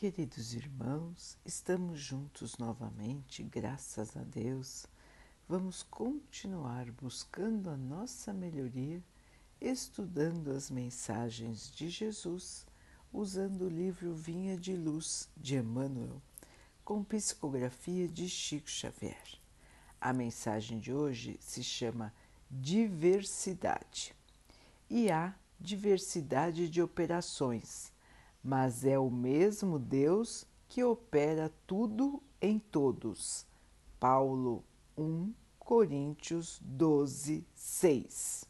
Queridos irmãos, estamos juntos novamente, graças a Deus. Vamos continuar buscando a nossa melhoria, estudando as mensagens de Jesus, usando o livro Vinha de Luz de Emmanuel, com psicografia de Chico Xavier. A mensagem de hoje se chama Diversidade. E há diversidade de operações mas é o mesmo Deus que opera tudo em todos. Paulo 1 Coríntios 12, 6.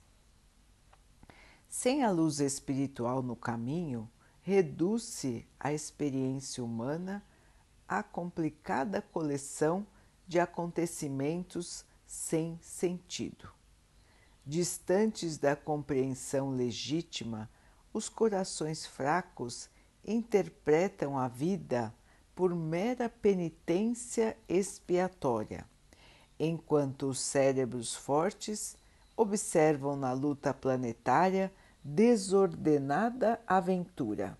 Sem a luz espiritual no caminho, reduz-se a experiência humana à complicada coleção de acontecimentos sem sentido. Distantes da compreensão legítima, os corações fracos interpretam a vida por mera penitência expiatória, enquanto os cérebros fortes observam na luta planetária desordenada aventura.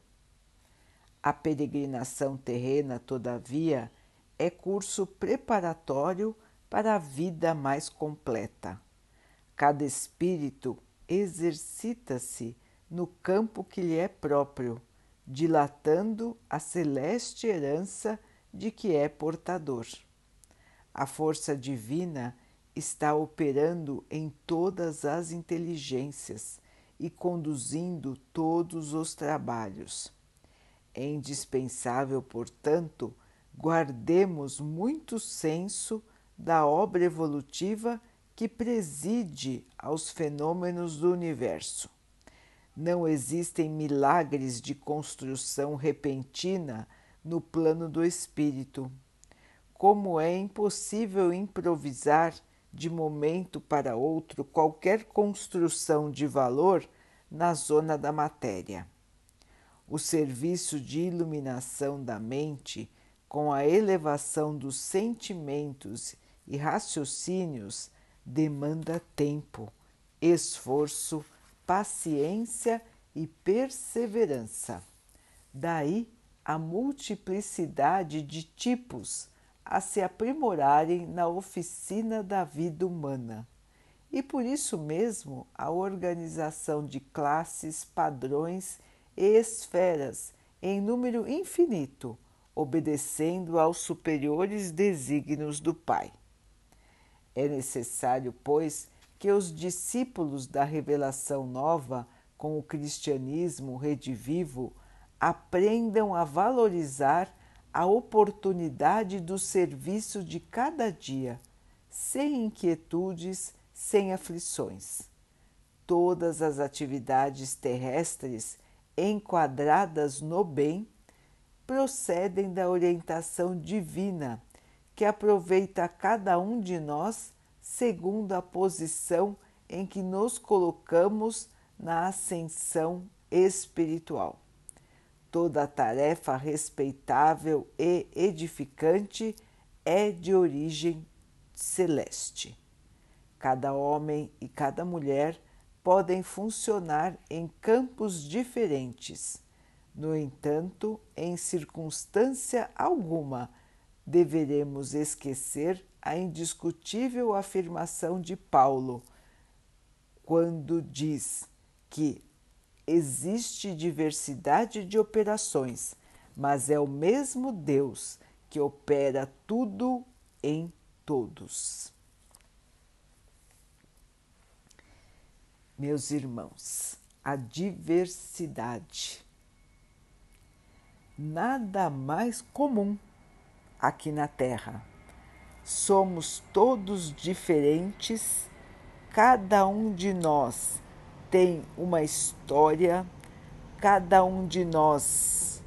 A peregrinação terrena, todavia, é curso preparatório para a vida mais completa. Cada espírito exercita-se no campo que lhe é próprio dilatando a celeste herança de que é portador. A força divina está operando em todas as inteligências e conduzindo todos os trabalhos. É indispensável, portanto, guardemos muito senso da obra evolutiva que preside aos fenômenos do universo não existem milagres de construção repentina no plano do espírito. Como é impossível improvisar de momento para outro qualquer construção de valor na zona da matéria. O serviço de iluminação da mente, com a elevação dos sentimentos e raciocínios, demanda tempo, esforço, paciência e perseverança. Daí a multiplicidade de tipos a se aprimorarem na oficina da vida humana. E por isso mesmo a organização de classes, padrões e esferas em número infinito, obedecendo aos superiores desígnios do Pai. É necessário, pois, que os discípulos da revelação nova com o cristianismo redivivo aprendam a valorizar a oportunidade do serviço de cada dia, sem inquietudes, sem aflições. Todas as atividades terrestres enquadradas no bem procedem da orientação divina que aproveita cada um de nós segundo a posição em que nos colocamos na ascensão espiritual. Toda tarefa respeitável e edificante é de origem celeste. Cada homem e cada mulher podem funcionar em campos diferentes. No entanto, em circunstância alguma, deveremos esquecer a indiscutível afirmação de Paulo quando diz que existe diversidade de operações, mas é o mesmo Deus que opera tudo em todos. Meus irmãos, a diversidade. Nada mais comum aqui na Terra somos todos diferentes, cada um de nós tem uma história, cada um de nós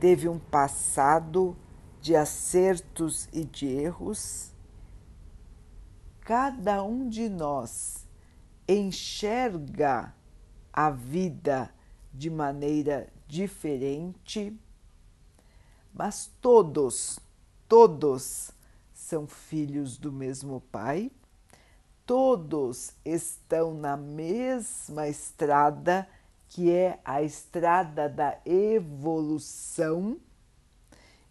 teve um passado de acertos e de erros, cada um de nós enxerga a vida de maneira diferente, mas todos, todos são filhos do mesmo Pai, todos estão na mesma estrada, que é a estrada da evolução,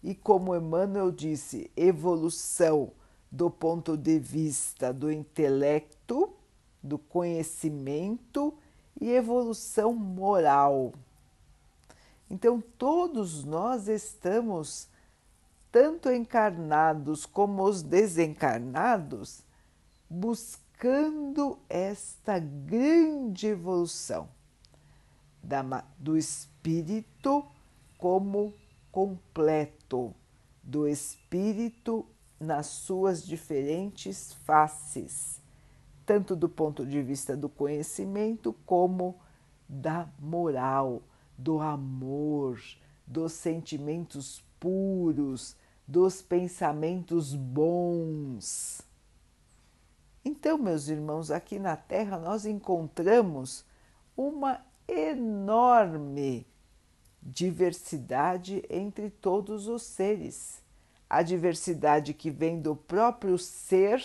e, como Emmanuel disse, evolução do ponto de vista do intelecto, do conhecimento e evolução moral. Então, todos nós estamos, tanto encarnados como os desencarnados, buscando esta grande evolução da, do espírito como completo, do espírito nas suas diferentes faces, tanto do ponto de vista do conhecimento como da moral, do amor, dos sentimentos puros, dos pensamentos bons. Então, meus irmãos, aqui na Terra nós encontramos uma enorme diversidade entre todos os seres. A diversidade que vem do próprio ser,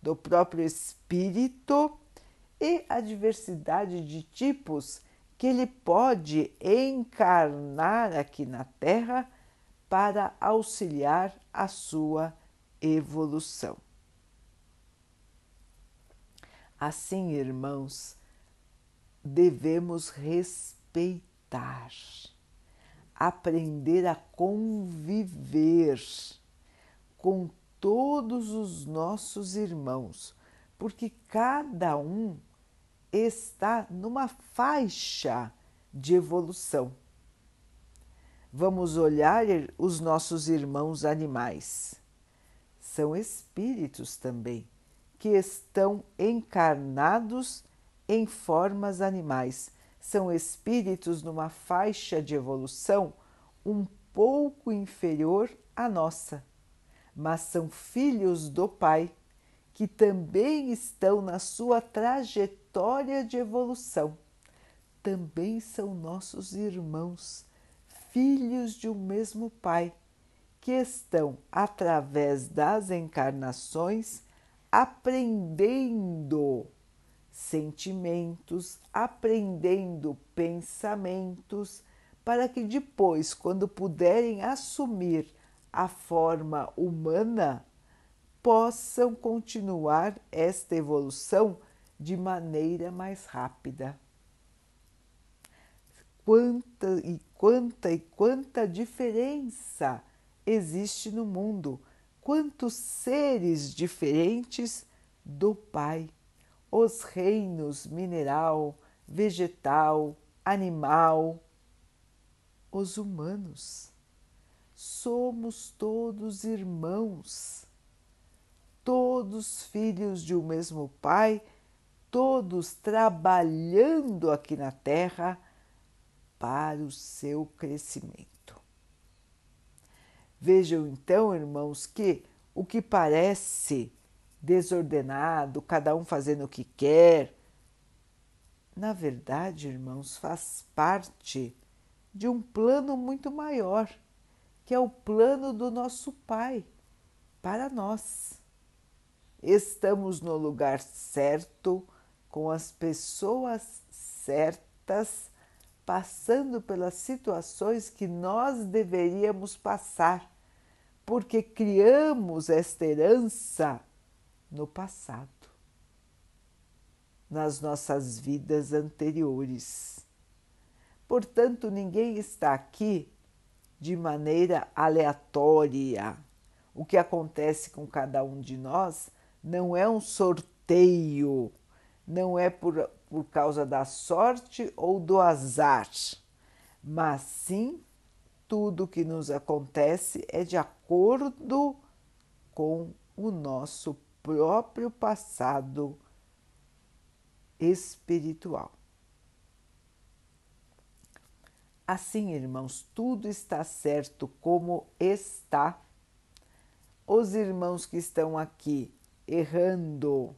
do próprio espírito e a diversidade de tipos que ele pode encarnar aqui na Terra para auxiliar a sua evolução. Assim, irmãos, devemos respeitar, aprender a conviver com todos os nossos irmãos, porque cada um está numa faixa de evolução. Vamos olhar os nossos irmãos animais. São espíritos também, que estão encarnados em formas animais. São espíritos numa faixa de evolução um pouco inferior à nossa, mas são filhos do Pai, que também estão na sua trajetória de evolução. Também são nossos irmãos, filhos de um mesmo Pai, que estão, através das encarnações, aprendendo sentimentos, aprendendo pensamentos, para que depois, quando puderem assumir a forma humana, possam continuar esta evolução de maneira mais rápida. Quanta e quanta e quanta diferença existe no mundo, quantos seres diferentes do Pai? Os reinos mineral, vegetal, animal, os humanos. Somos todos irmãos, todos filhos de um mesmo Pai, todos trabalhando aqui na Terra para o seu crescimento. Vejam então, irmãos, que o que parece desordenado, cada um fazendo o que quer. Na verdade, irmãos, faz parte de um plano muito maior, que é o plano do nosso Pai para nós. Estamos no lugar certo, com as pessoas certas, passando pelas situações que nós deveríamos passar, porque criamos esta herança no passado, nas nossas vidas anteriores. Portanto, ninguém está aqui de maneira aleatória. O que acontece com cada um de nós não é um sorteio, não é por, por causa da sorte ou do azar, mas sim tudo que nos acontece é de acordo com o nosso próprio passado espiritual. Assim, irmãos, tudo está certo como está. Os irmãos que estão aqui errando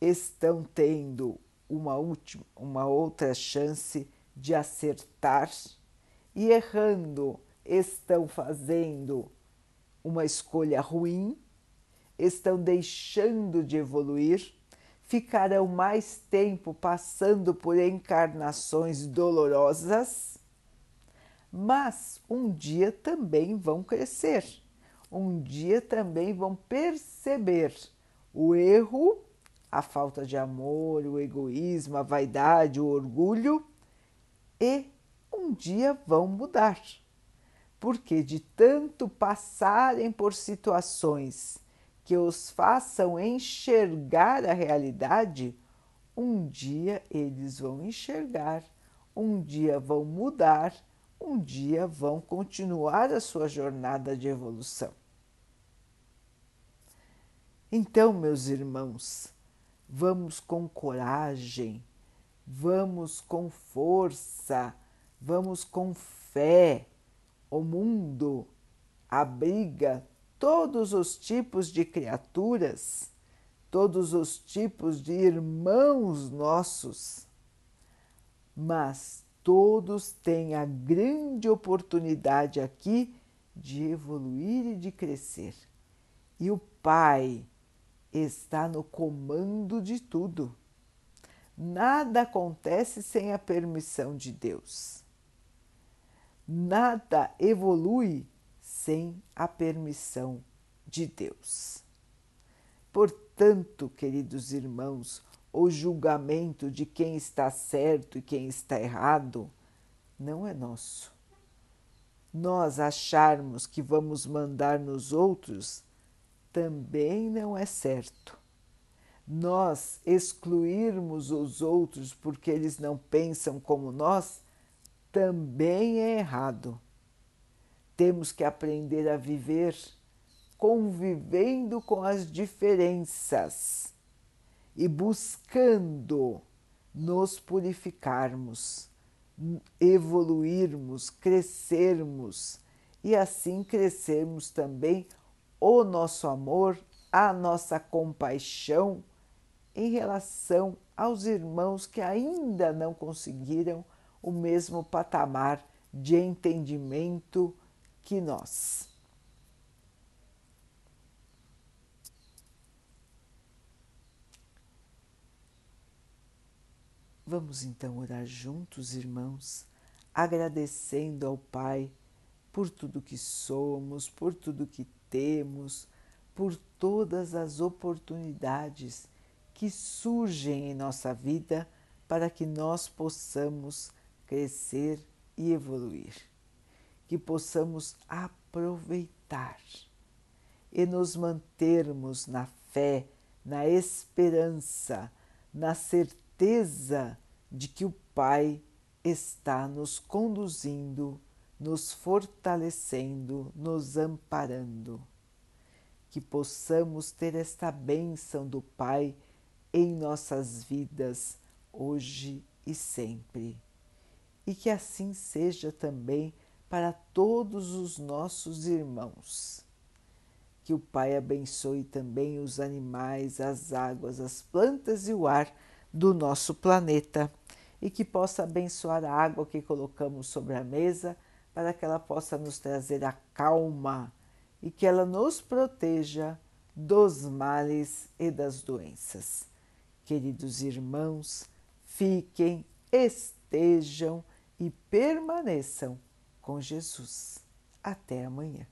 estão tendo uma última, uma outra chance de acertar e errando estão fazendo uma escolha ruim estão deixando de evoluir, ficarão mais tempo passando por encarnações dolorosas, mas um dia também vão crescer, um dia também vão perceber o erro, a falta de amor, o egoísmo, a vaidade, o orgulho e um dia vão mudar. Porque de tanto passarem por situações que os façam enxergar a realidade, um dia eles vão enxergar, um dia vão mudar, um dia vão continuar a sua jornada de evolução. Então, meus irmãos, vamos com coragem, vamos com força, vamos com fé. O mundo abriga todos os tipos de criaturas, todos os tipos de irmãos nossos, mas todos têm a grande oportunidade aqui de evoluir e de crescer. E o Pai está no comando de tudo. Nada acontece sem a permissão de Deus. Nada evolui sem a permissão de Deus. Portanto, queridos irmãos, o julgamento de quem está certo e quem está errado não é nosso. Nós acharmos que vamos mandar nos outros também não é certo. Nós excluirmos os outros porque eles não pensam como nós também é errado. Temos que aprender a viver convivendo com as diferenças e buscando nos purificarmos, evoluirmos, crescermos e assim crescermos também o nosso amor, a nossa compaixão em relação aos irmãos que ainda não conseguiram o mesmo patamar de entendimento que nós. Vamos então orar juntos, irmãos, agradecendo ao Pai por tudo que somos, por tudo que temos, por todas as oportunidades que surgem em nossa vida para que nós possamos crescer e evoluir que possamos aproveitar e nos mantermos na fé, na esperança, na certeza de que o Pai está nos conduzindo, nos fortalecendo, nos amparando. Que possamos ter esta bênção do Pai em nossas vidas, hoje e sempre. E que assim seja também para todos os nossos irmãos. Que o Pai abençoe também os animais, as águas, as plantas e o ar do nosso planeta e que possa abençoar a água que colocamos sobre a mesa para que ela possa nos trazer a calma e que ela nos proteja dos males e das doenças. Queridos irmãos, fiquem, estejam e permaneçam com Jesus. Até amanhã.